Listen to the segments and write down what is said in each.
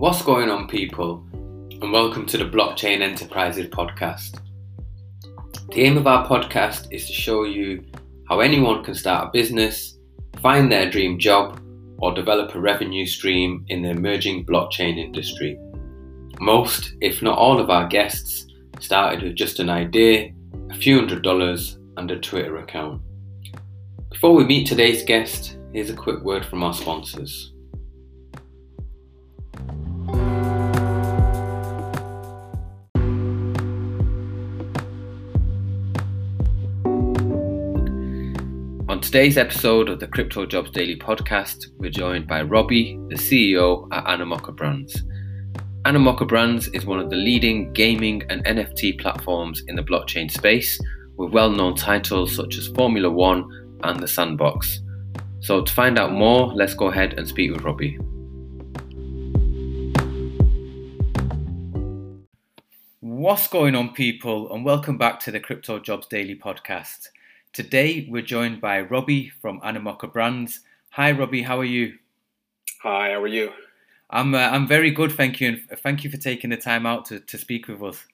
What's going on, people? And welcome to the Blockchain Enterprises podcast. The aim of our podcast is to show you how anyone can start a business, find their dream job, or develop a revenue stream in the emerging blockchain industry. Most, if not all, of our guests started with just an idea, a few hundred dollars, and a Twitter account. Before we meet today's guest, here's a quick word from our sponsors. Today's episode of the Crypto Jobs Daily podcast, we're joined by Robby, the CEO at Animoca Brands. Animoca Brands is one of the leading gaming and NFT platforms in the blockchain space, with well known titles such as Formula One and The Sandbox. So, to find out more, let's go ahead and speak with Robby. What's going on, people, and welcome back to the Crypto Jobs Daily podcast. Today we're joined by Robby from Animoca Brands. Hi, Robby. How are you? Hi. How are you? I'm uh, I'm very good, thank you, and thank you for taking the time out to, to speak with us.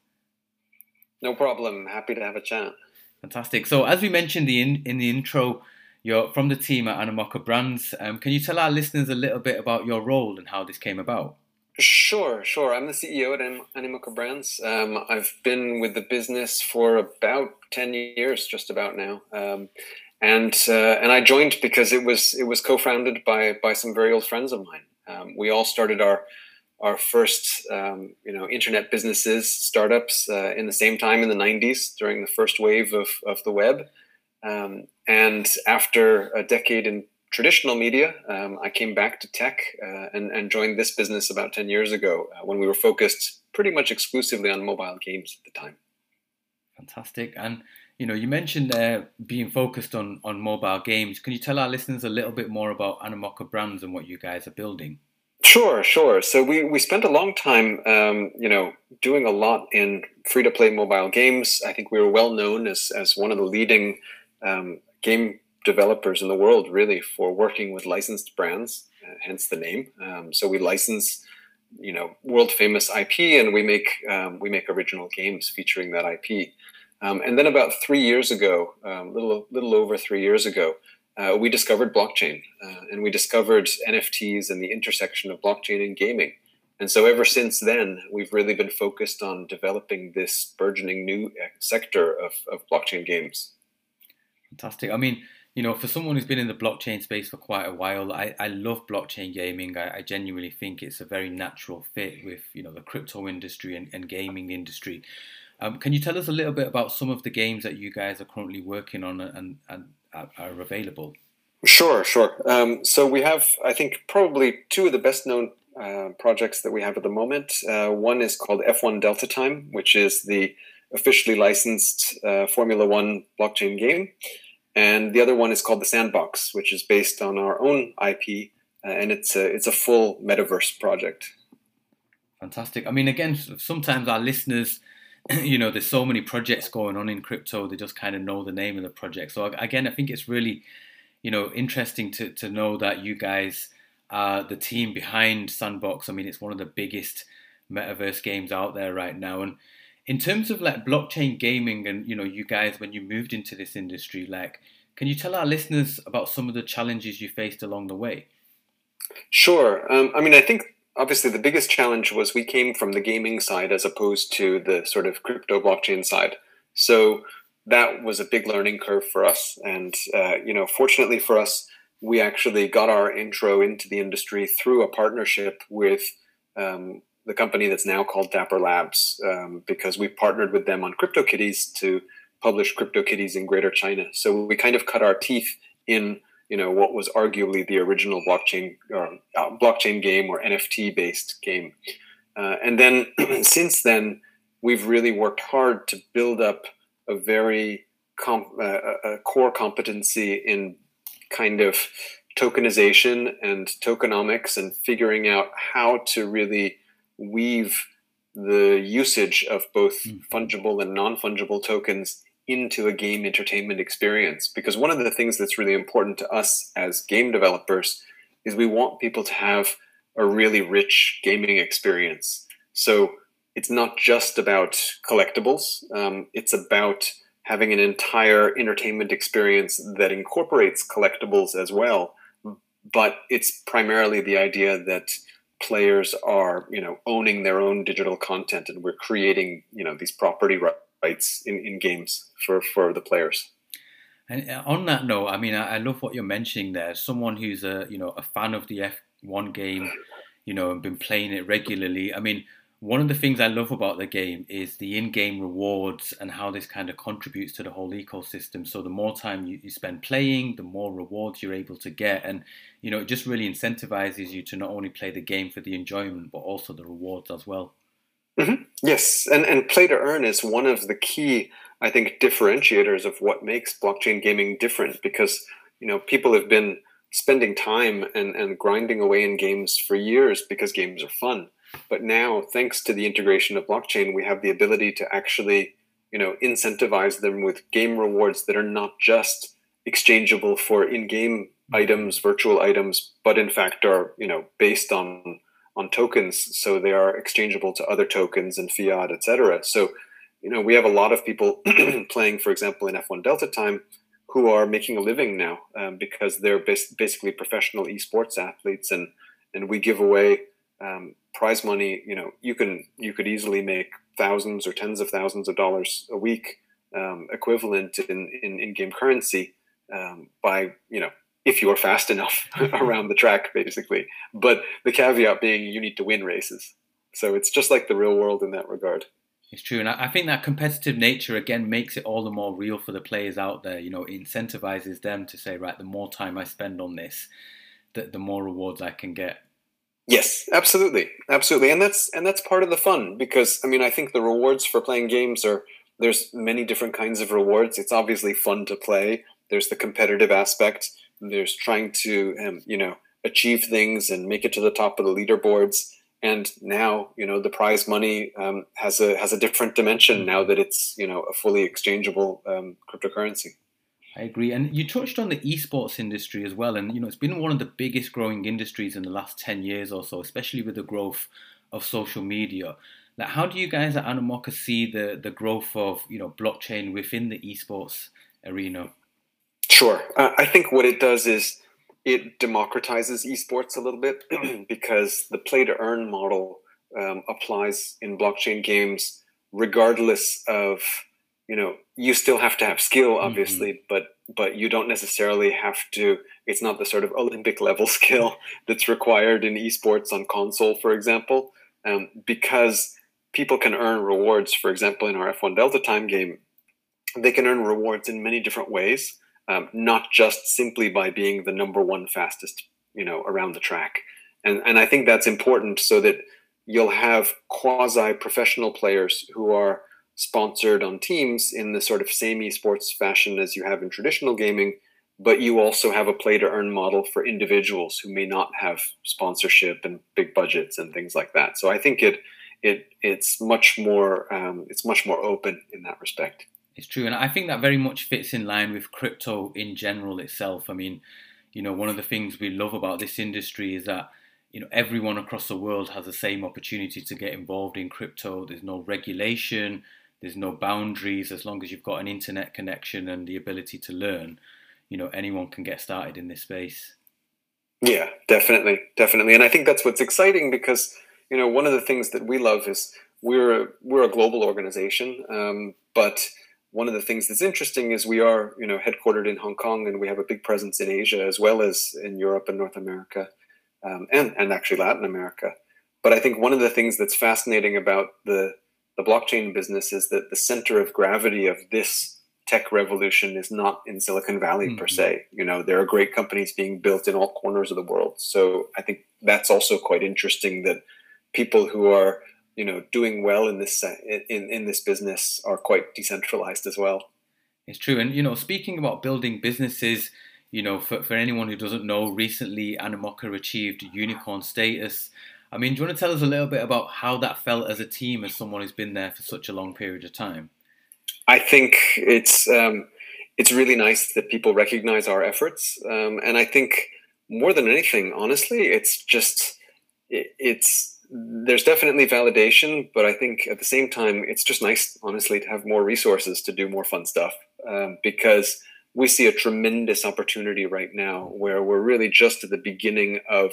No problem. Happy to have a chat. Fantastic. So, as we mentioned the in, in the intro, you're from the team at Animoca Brands. Um, can you tell our listeners a little bit about your role and how this came about? Sure, sure. I'm the CEO at Animoca Brands. Um, I've been with the business for about ten years, just about now, um, and uh, and I joined because it was it was co-founded by by some very old friends of mine. Um, we all started our our first um, you know internet businesses startups uh, in the same time in the 90s during the first wave of of the web, um, and after a decade in traditional media. Um, I came back to tech uh, and, and, joined this business about 10 years ago uh, when we were focused pretty much exclusively on mobile games at the time. Fantastic. And you know, you mentioned there being focused on on mobile games. Can you tell our listeners a little bit more about Animoca Brands and what you guys are building? Sure, sure. So we, we spent a long time, um, you know, doing a lot in free to play mobile games. I think we were well known as as one of the leading um, game developers in the world, really, for working with licensed brands, uh, hence the name. Um, so we license, you know, world famous IP, and we make um, we make original games featuring that IP. Um, and then about three years ago, um, little little over three years ago, uh, we discovered blockchain, uh, and we discovered NFTs and the intersection of blockchain and gaming. And so ever since then, we've really been focused on developing this burgeoning new uh, sector of, of blockchain games. Fantastic. I mean, you know, for someone who's been in the blockchain space for quite a while, I, I love blockchain gaming. I, I genuinely think it's a very natural fit with, you know, the crypto industry and, and gaming industry. Um, can you tell us a little bit about some of the games that you guys are currently working on and, and are available? Sure, sure. Um, so we have, I think, probably two of the best known uh, projects that we have at the moment. Uh, one is called F1 Delta Time, which is the officially licensed uh, Formula One blockchain game and the other one is called the Sandbox, which is based on our own IP, uh, and it's a it's a full metaverse project. Fantastic. I mean, again, sometimes our listeners, you know, there's so many projects going on in crypto, they just kind of know the name of the project. So again, I think it's really, you know, interesting to to know that you guys are the team behind Sandbox. I mean, it's one of the biggest metaverse games out there right now, and in terms of like blockchain gaming and you know you guys when you moved into this industry like can you tell our listeners about some of the challenges you faced along the way? Sure. Um, i mean i think obviously the biggest challenge was we came from the gaming side as opposed to the sort of crypto blockchain side. So that was a big learning curve for us. And uh, you know fortunately for us we actually got our intro into the industry through a partnership with um, the company that's now called Dapper Labs um, because we partnered with them on CryptoKitties to publish CryptoKitties in Greater China. So we kind of cut our teeth in you know what was arguably the original blockchain or uh, blockchain game or NFT based game. Uh, and then since then, we've really worked hard to build up a very comp- uh, a core competency in kind of tokenization and tokenomics and figuring out how to really weave the usage of both mm. fungible and non fungible tokens into a game entertainment experience. Because one of the things that's really important to us as game developers is we want people to have a really rich gaming experience. So it's not just about collectibles, um, it's about having an entire entertainment experience that incorporates collectibles as well. But it's primarily the idea that players are, you know, owning their own digital content and we're creating, you know, these property rights in, in games for, for the players. And uh, on that note, I mean, I, love what you're mentioning there. Someone who's a you know a fan of the F1 game, you know, and been playing it regularly. I mean, one of the things I love about the game is the in-game rewards and how this kind of contributes to the whole ecosystem. So the more time you, you spend playing, the more rewards you're able to get, and you know, it just really incentivizes you to not only play the game for the enjoyment, but also the rewards as well. Mm-hmm. Yes, and and play to earn is one of the key, I think, differentiators of what makes blockchain gaming different. Because you know people have been spending time and and grinding away in games for years because games are fun. But now, thanks to the integration of blockchain, we have the ability to actually, you know, incentivize them with game rewards that are not just exchangeable for in-game items, virtual items, but in fact are, you know, based on on tokens, so they are exchangeable to other tokens and fiat, etc. So, you know, we have a lot of people playing, for example, in F1 Delta Time, who are making a living now um, because they're bas- basically professional esports athletes, and and we give away um, prize money. You know, you can you could easily make thousands or tens of thousands of dollars a week um, equivalent in, in in-game currency um, by you know if you're fast enough around the track, basically. But the caveat being you need to win races. So it's just like the real world in that regard. It's true, and I think that competitive nature again makes it all the more real for the players out there. You know, it incentivizes them to say, right, the more time I spend on this, the, the more rewards I can get. Yes, absolutely, absolutely, and that's and that's part of the fun because I mean I think the rewards for playing games are there's many different kinds of rewards. It's obviously fun to play. There's the competitive aspect there's trying to um, you know achieve things and make it to the top of the leaderboards and now you know the prize money um, has a has a different dimension now that it's you know a fully exchangeable um, cryptocurrency I agree, and you touched on the esports industry as well, and you know it's been one of the biggest growing industries in the last ten years or so, especially with the growth of social media. Like, how do you guys at Animoca see the the growth of you know blockchain within the esports arena? Sure. Uh, I think what it does is it democratizes esports a little bit because the play to earn model um, applies in blockchain games regardless of you know you still have to have skill mm-hmm. obviously mm-hmm. but but you don't necessarily have to it's not the sort of olympic level skill that's required in esports on console for example um, because people can earn rewards for example in our f1 delta time game they can earn rewards in many different ways um, not just simply by being the number one fastest, you know, around the track. And and I think that's important so that you'll have quasi professional players who are sponsored on teams in the sort of same esports fashion as you have in traditional gaming, but you also have a play to earn model for individuals who may not have sponsorship and big budgets and things like that. So I think it it it's much more um, it's much more open in that respect. It's true, and I think that very much fits in line with crypto in general itself. I mean, you know, one of the things we love about this industry is that you know everyone across the world has the same opportunity to get involved in crypto. There's no regulation, there's no boundaries. As long as you've got an internet connection and the ability to learn, you know, anyone can get started in this space. Yeah, definitely, definitely, and I think that's what's exciting because you know one of the things that we love is we're a, we're a global organization, um, but one of the things that's interesting is we are, you know, headquartered in Hong Kong and we have a big presence in Asia as well as in Europe and North America, um, and and actually Latin America. But I think one of the things that's fascinating about the the blockchain business is that the center of gravity of this tech revolution is not in Silicon Valley mm-hmm. per se. You know, there are great companies being built in all corners of the world. So I think that's also quite interesting that people who are you know doing well in this in in this business are quite decentralized as well. It's true, and you know, speaking about building businesses, you know, for, for anyone who doesn't know, recently Animoca achieved unicorn status. I mean, do you want to tell us a little bit about how that felt as a team, as someone who's been there for such a long period of time? I think it's um, it's really nice that people recognize our efforts, um, and I think more than anything, honestly, it's just it, it's there's definitely validation, but I think at the same time, it's just nice, honestly, to have more resources to do more fun stuff um, because we see a tremendous opportunity right now where we're really just at the beginning of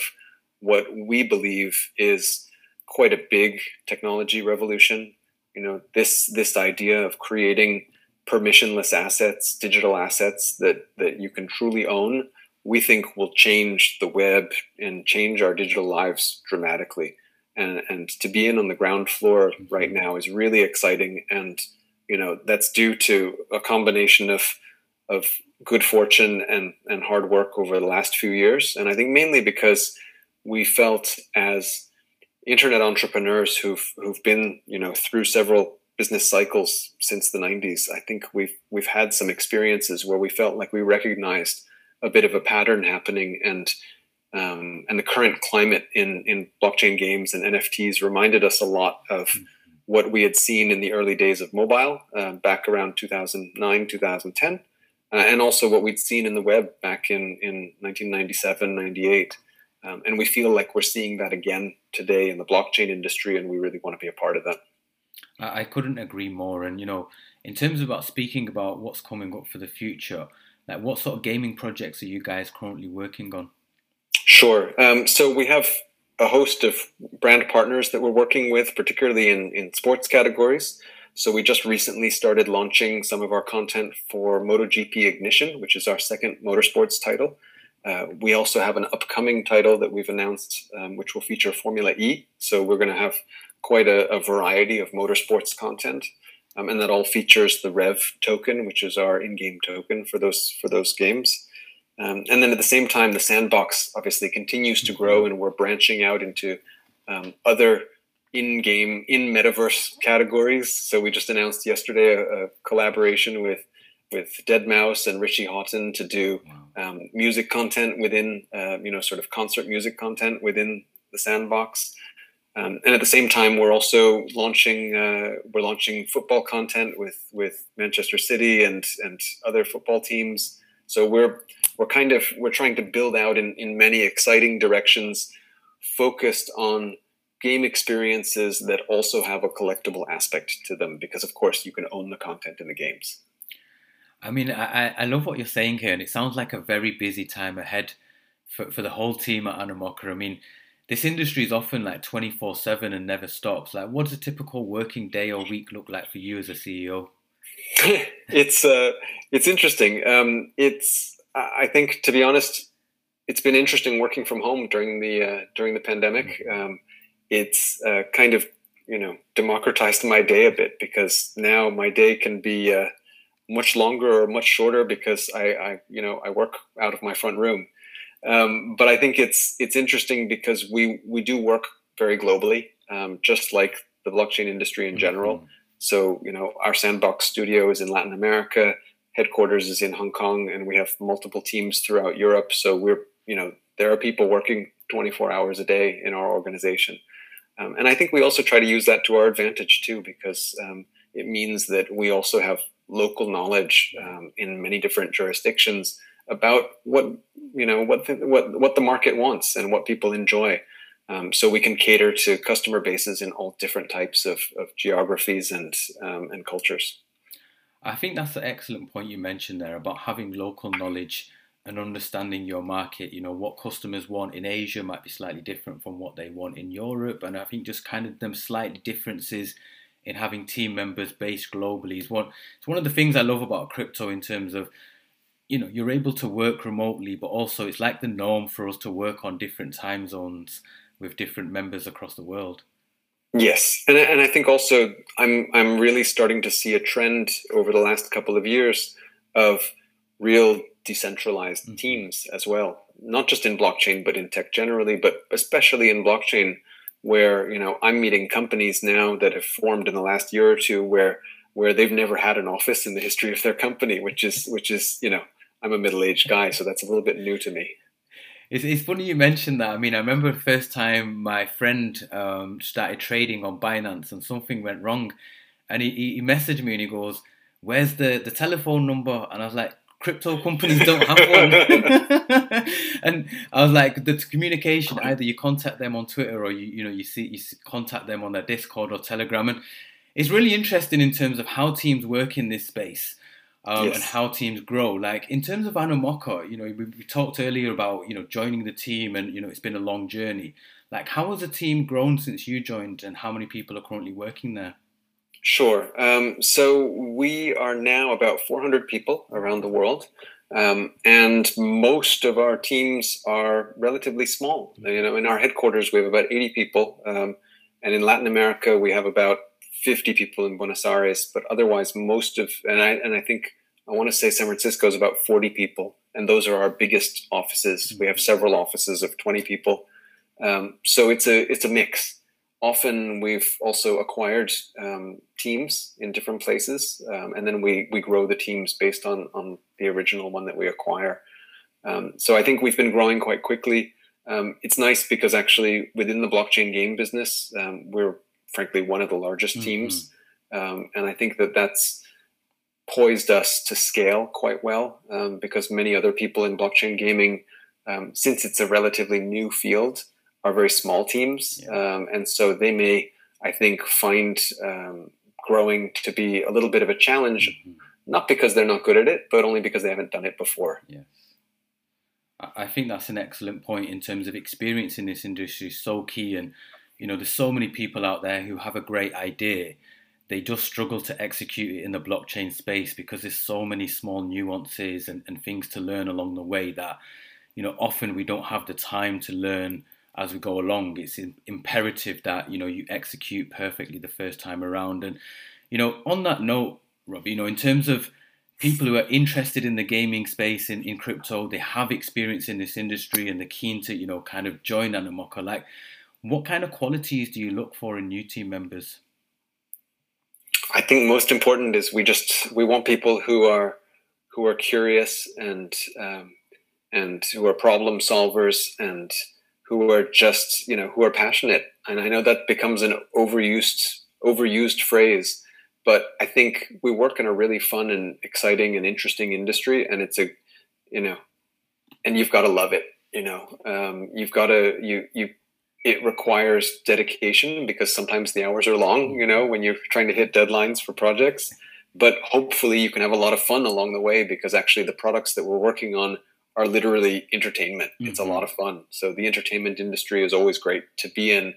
what we believe is quite a big technology revolution. You know, this this idea of creating permissionless assets, digital assets that that you can truly own, we think will change the web and change our digital lives dramatically. And and to be in on the ground floor right mm-hmm. now is really exciting. And you know that's due to a combination of of good fortune and and hard work over the last few years. And I think mainly because we felt as internet entrepreneurs who've who've been you know through several business cycles since the 90s, I think we've we've had some experiences where we felt like we recognized a bit of a pattern happening, and um, and the current climate in in blockchain games and NFTs reminded us a lot of mm-hmm. what we had seen in the early days of mobile uh, back around 2009 2010 uh, and also what we'd seen in the web back in in 1997 98 um, and we feel like we're seeing that again today in the blockchain industry and we really want to be a part of that I couldn't agree more. And you know, in terms of about speaking about what's coming up for the future, like what sort of gaming projects are you guys currently working on? Sure. Um, so we have a host of brand partners that we're working with, particularly in, in sports categories. So we just recently started launching some of our content for MotoGP Ignition, which is our second motorsports title. Uh, we also have an upcoming title that we've announced, um, which will feature Formula E. So we're going to have quite a, a variety of motorsports content. Um, and that all features the REVV token, which is our in-game token for those for those games. Um, and then at the same time, the sandbox obviously continues to grow, and we're branching out into um, other in-game, in metaverse categories. So we just announced yesterday a, a collaboration with with deadmau5 and Richie Hawtin to do um, music content within, uh, you know, sort of concert music content within the sandbox. Um, and at the same time, we're also launching uh, we're launching football content with with Manchester City and and other football teams. So we're we're kind of we're trying to build out in, in many exciting directions, focused on game experiences that also have a collectible aspect to them. Because of course, you can own the content in the games. I mean, I, I love what you're saying here, and it sounds like a very busy time ahead for, for the whole team at Animoca. I mean, this industry is often like 24 7 and never stops. Like, what does a typical working day or week look like for you as a CEO? it's uh, it's interesting. Um, it's I think to be honest, it's been interesting working from home during the uh, during the pandemic. Mm-hmm. Um, it's uh, kind of you know democratized my day a bit because now my day can be uh, much longer or much shorter because I, I you know I work out of my front room. Um, but I think it's it's interesting because we we do work very globally, um, just like the blockchain industry in general. Mm-hmm. So you know, our sandbox studio is in Latin America, headquarters is in Hong Kong, and we have multiple teams throughout Europe. So we're you know there are people working 24 hours a day in our organization, um, and I think we also try to use that to our advantage too, because um, it means that we also have local knowledge um, in many different jurisdictions about what you know what the, what what the market wants and what people enjoy. Um, so we can cater to customer bases in all different types of, of geographies and um, and cultures. I think that's an excellent point you mentioned there about having local knowledge and understanding your market. You know what customers want in Asia might be slightly different from what they want in Europe, and I think just kind of them slight differences in having team members based globally is one. It's one of the things I love about crypto in terms of you know you're able to work remotely but also it's like the norm for us to work on different time zones with different members across the world yes and, and i think also i'm i'm really starting to see a trend over the last couple of years of real decentralized mm-hmm. teams as well not just in blockchain but in tech generally but especially in blockchain where you know i'm meeting companies now that have formed in the last year or two where where they've never had an office in the history of their company, which is which is you know I'm a middle aged guy, so that's a little bit new to me. It's, it's funny you mentioned that. I mean, I remember the first time my friend um, started trading on Binance and something went wrong, and he, he messaged me and he goes, "Where's the the telephone number?" And I was like, crypto companies don't have one. and I was like, the communication either you contact them on Twitter or you you know you see you contact them on their Discord or Telegram, and it's really interesting in terms of how teams work in this space. Um, yes. and how teams grow. Like in terms of Animoca, you know, we, we, talked earlier about you know joining the team, and you know it's been a long journey. Like, how has the team grown since you joined, and how many people are currently working there? Sure. Um, so we are now about 400 people around the world. Um, and most of our teams are relatively small. You know, in our headquarters, we have about 80 people. Um, and in Latin America, we have about 50 people in Buenos Aires. But otherwise, most of, and I, and I think, I want to say San Francisco is about 40 people. And those are our biggest offices. We have several offices of 20 people. Um, so it's a, it's a mix often we've also acquired um, teams in different places, um, and then we we grow the teams based on on the original one that we acquire. Um, so I think we've been growing quite quickly. Um, it's nice because actually within the blockchain game business, um, we're frankly one of the largest mm-hmm. teams, um, and I think that that's poised us to scale quite well because many other people in blockchain gaming, since it's a relatively new field are very small teams, yeah. um, and so they may, I think, find um, growing to be a little bit of a challenge, mm-hmm. not because they're not good at it, but only because they haven't done it before. Yes. I think that's an excellent point in terms of experience in this industry is so key and you know there's so many people out there who have a great idea they just struggle to execute it in the blockchain space because there's so many small nuances and, and things to learn along the way that you know often we don't have the time to learn as we go along. It's imperative that you know you execute perfectly the first time around. And you know, on that note, Rob, you know, in terms of people who are interested in the gaming space in, in crypto, they have experience in this industry and they're keen to you know kind of join Animoca. Like, what kind of qualities do you look for in new team members? I think most important is we just we want people who are who are curious and um, and who are problem solvers and who are just you know who are passionate. And i know that becomes an overused overused phrase but i think we work in a really fun and exciting and interesting industry and it's a you know and you've got to love it you know? Um, you've got to you you it requires dedication because sometimes the hours are long you know when you're trying to hit deadlines for projects. But hopefully you can have a lot of fun along the way because actually the products that we're working on are literally entertainment. Mm-hmm. It's a mm-hmm. lot of fun. So the entertainment industry is always great to be in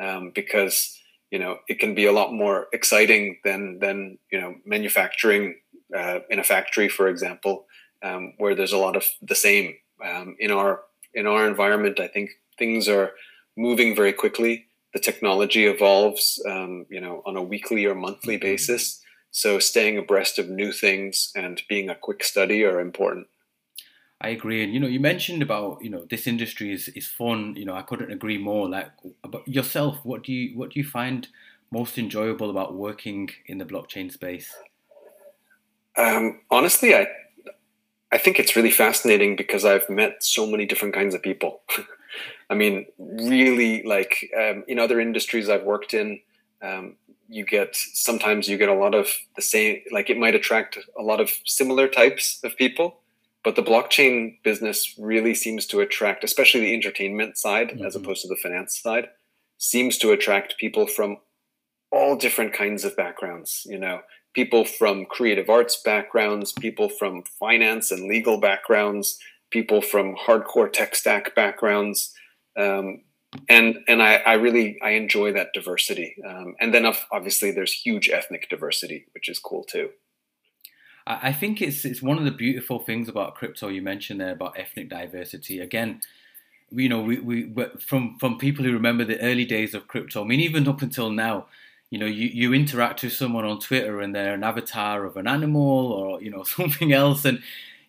um, because you know it can be a lot more exciting than than you know manufacturing uh, in a factory, for example, um, where there's a lot of the same. Um, in our in our environment, I think things are moving very quickly. The technology evolves, um, you know, on a weekly or monthly mm-hmm. basis. So staying abreast of new things and being a quick study are important. I agree, and you know, you mentioned about you know this industry is is fun. You know, I couldn't agree more. Like, about yourself, what do you what do you find most enjoyable about working in the blockchain space? Um, honestly, I I think it's really fascinating because I've met so many different kinds of people. I mean, really, like um, in other industries I've worked in, um, you get sometimes you get a lot of the same. Like it might attract a lot of similar types of people but the blockchain business really seems to attract, especially the entertainment side mm-hmm. as opposed to the finance side, seems to attract people from all different kinds of backgrounds. You know, people from creative arts backgrounds, people from finance and legal backgrounds, people from hardcore tech stack backgrounds. Um, and and I, I, really I enjoy that diversity. Um, and then obviously there's huge ethnic diversity, which is cool too. I think it's it's one of the beautiful things about crypto you mentioned there about ethnic diversity. Again, you know, we, we from from people who remember the early days of crypto. I mean, even up until now, you know, you, you interact with someone on Twitter and they're an avatar of an animal or you know something else, and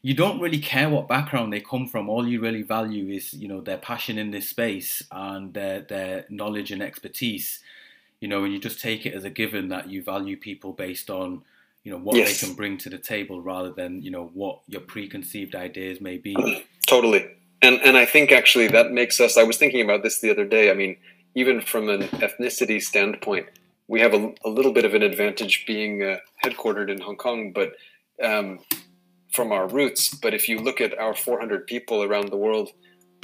you don't really care what background they come from. All you really value is you know their passion in this space and their their knowledge and expertise. You know, and you just take it as a given that you value people based on you know what yes. they can bring to the table rather than you know what your preconceived ideas may be totally and and i think actually that makes us i was thinking about this the other day i mean even from an ethnicity standpoint we have a, a little bit of an advantage being uh, headquartered in hong kong but um, from our roots. But if you look at our 400 people around the world,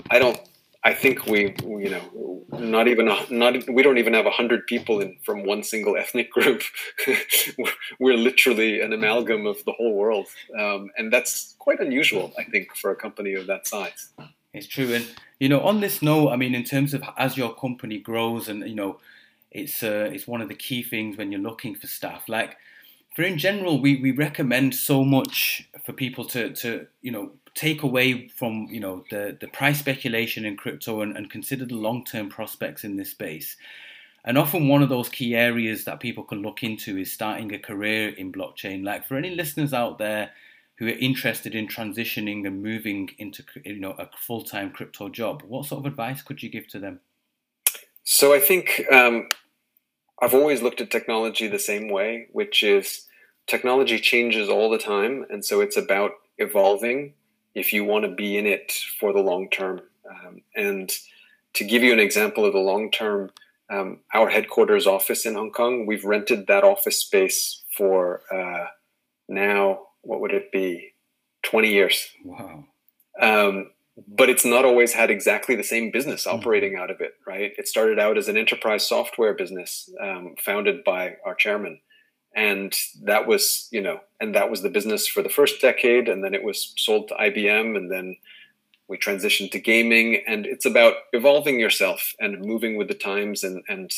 I don't. I think we, you know, not even not we don't even have hundred people in from one single ethnic group. We're literally an amalgam of the whole world, um, and that's quite unusual, I think, for a company of that size. It's true, and you know, on this note, I mean, in terms of as your company grows, and you know, it's uh, it's one of the key things when you're looking for staff. Like, for in general, we we recommend so much for people to to you know take away from you know the the price speculation in crypto and, and consider the long term prospects in this space. And often one of those key areas that people can look into is starting a career in blockchain. Like for any listeners out there who are interested in transitioning and moving into you know a full time crypto job, what sort of advice could you give to them? So I think um, I've always looked at technology the same way, which is technology changes all the time, and so it's about evolving if you want to be in it for the long term. Um, and to give you an example of the long term, um, our headquarters office in Hong Kong, we've rented that office space for uh, now, what would it be, 20 years. Wow. Um, but it's not always had exactly the same business hmm. operating out of it, right? It started out as an enterprise software business um, founded by our chairman and that was you know and that was the business for the first decade and then it was sold to IBM and then we transitioned to gaming and it's about evolving yourself and moving with the times and and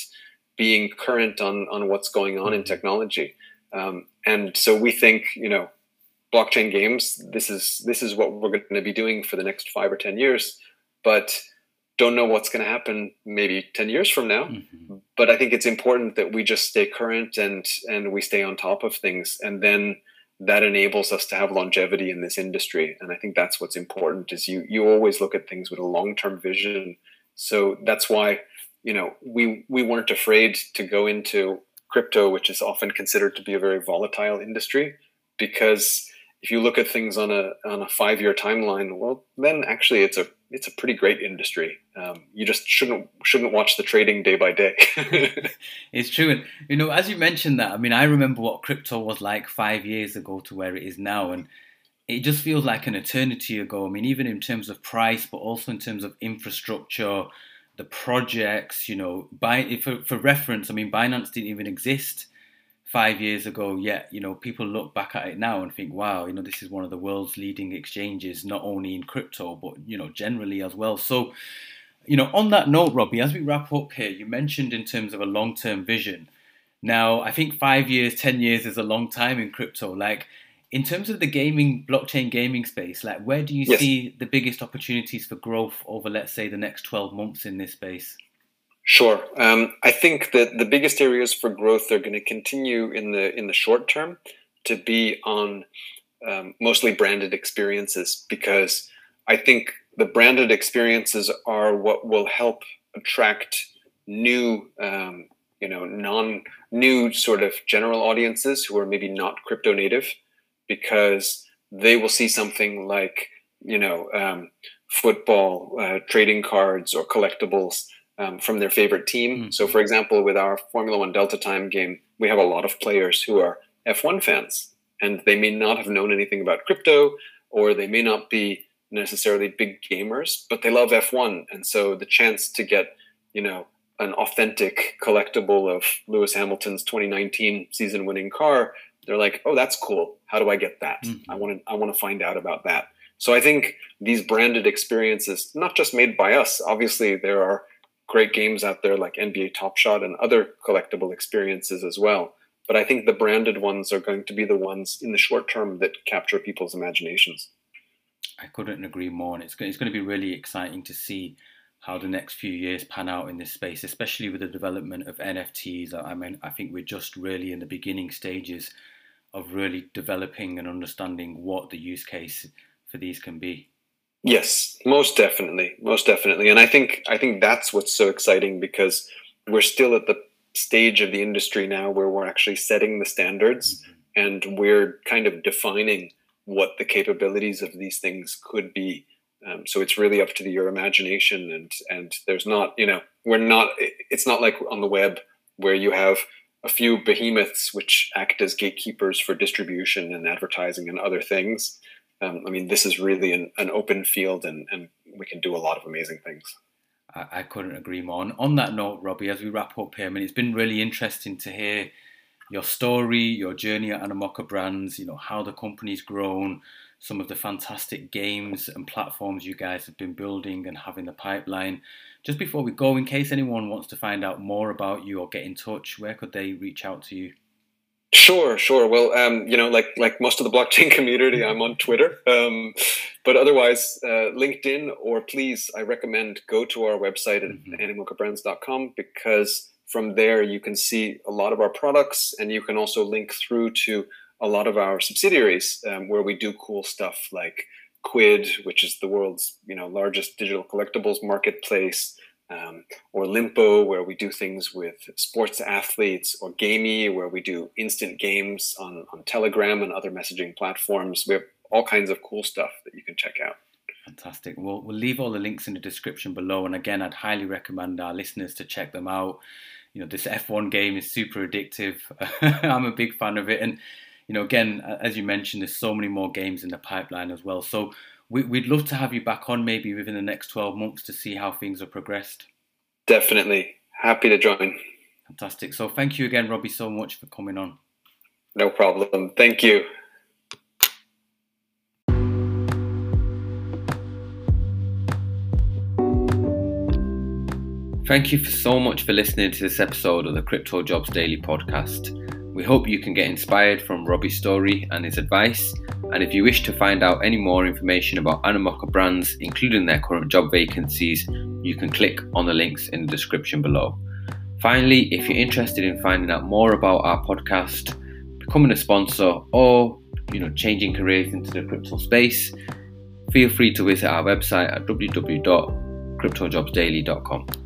being current on on what's going on in mm-hmm. technology um, and so we think you know blockchain games this is this is what we're going to be doing for the next five or ten years but don't know what's going to happen maybe 10 years from now mm-hmm. but i think it's important that we just stay current and and we stay on top of things and then that enables us to have longevity in this industry and i think that's what's important is you you always look at things with a long-term vision so that's why you know we we weren't afraid to go into crypto which is often considered to be a very volatile industry because if you look at things on a on a five year timeline, well, then actually it's a it's a pretty great industry. Um, you just shouldn't shouldn't watch the trading day by day. it's true, and you know, as you mentioned that, I mean, I remember what crypto was like five years ago to where it is now, and it just feels like an eternity ago. I mean, even in terms of price, but also in terms of infrastructure, the projects. You know, by for for reference, I mean, Binance didn't even exist five years ago, yet you know people look back at it now and think, wow, you know this is one of the world's leading exchanges, not only in crypto but you know generally as well. So, you know, on that note, Robby, as we wrap up here, you mentioned in terms of a long-term vision. Now, I think five years, ten years is a long time in crypto. Like, in terms of the gaming, blockchain gaming space, like where do you yes. see the biggest opportunities for growth over, let's say, the next twelve months in this space? Sure. Um, I think that the biggest areas for growth are going to continue in the in the short term to be on um, mostly branded experiences because I think the branded experiences are what will help attract new, um, you know, non new sort of general audiences who are maybe not crypto native because they will see something like you know um, football, uh, trading cards, or collectibles um, from their favorite team. Mm. So, for example, with our Formula One Delta Time game, we have a lot of players who are F1 fans, and they may not have known anything about crypto, or they may not be necessarily big gamers, but they love F1, and so the chance to get, you know, an authentic collectible of Lewis Hamilton's 2019 season-winning car, they're like, "Oh, that's cool. How do I get that? Mm. I want to I want to find out about that." So I think these branded experiences, not just made by us, obviously there are great games out there like NBA Top Shot and other collectible experiences as well. But I think the branded ones are going to be the ones in the short term that capture people's imaginations. I couldn't agree more. And it's, it's going to be really exciting to see how the next few years pan out in this space, especially with the development of NFTs. I mean, I think we're just really in the beginning stages of really developing and understanding what the use case for these can be. Yes, most definitely, most definitely, and I think I think that's what's so exciting because we're still at the stage of the industry now where we're actually setting the standards mm-hmm. and we're kind of defining what the capabilities of these things could be. Um, so it's really up to the, your imagination, and and there's not you know we're not it's not like on the web where you have a few behemoths which act as gatekeepers for distribution and advertising and other things um, I mean, this is really an, an open field and, and we can do a lot of amazing things. I, I couldn't agree more. And on that note, Robby, as we wrap up here, I mean, it's been really interesting to hear your story, your journey at Animoca Brands, you know, how the company's grown, some of the fantastic games and platforms you guys have been building and have in the pipeline. Just before we go, in case anyone wants to find out more about you or get in touch, where could they reach out to you? Sure, sure. Well, um, you know, like like most of the blockchain community, I'm on Twitter. Um, but otherwise, uh, LinkedIn or please, I recommend go to our website at mm-hmm. animocabrands.com because from there you can see a lot of our products and you can also link through to a lot of our subsidiaries um, where we do cool stuff like Quidd, which is the world's you know largest digital collectibles marketplace um, or Lympo, where we do things with sports athletes, or GAMEE, where we do instant games on, on Telegram and other messaging platforms. We have all kinds of cool stuff that you can check out. Fantastic. We'll, we'll leave all the links in the description below. And again, I'd highly recommend our listeners to check them out. You know, this F1 game is super addictive. I'm a big fan of it. And, you know, again, as you mentioned, there's so many more games in the pipeline as well. So we, would love to have you back on maybe within the next 12 months to see how things have progressed. Definitely. Happy to join. Fantastic. So thank you again, Robby, so much for coming on. No problem. Thank you. Thank you for so much for listening to this episode of the Crypto Jobs Daily podcast. We hope you can get inspired from Robby's story and his advice. And if you wish to find out any more information about Animoca brands, including their current job vacancies, you can click on the links in the description below. Finally, if you're interested in finding out more about our podcast, becoming a sponsor, or you know changing careers into the crypto space, feel free to visit our website at www.cryptojobsdaily.com.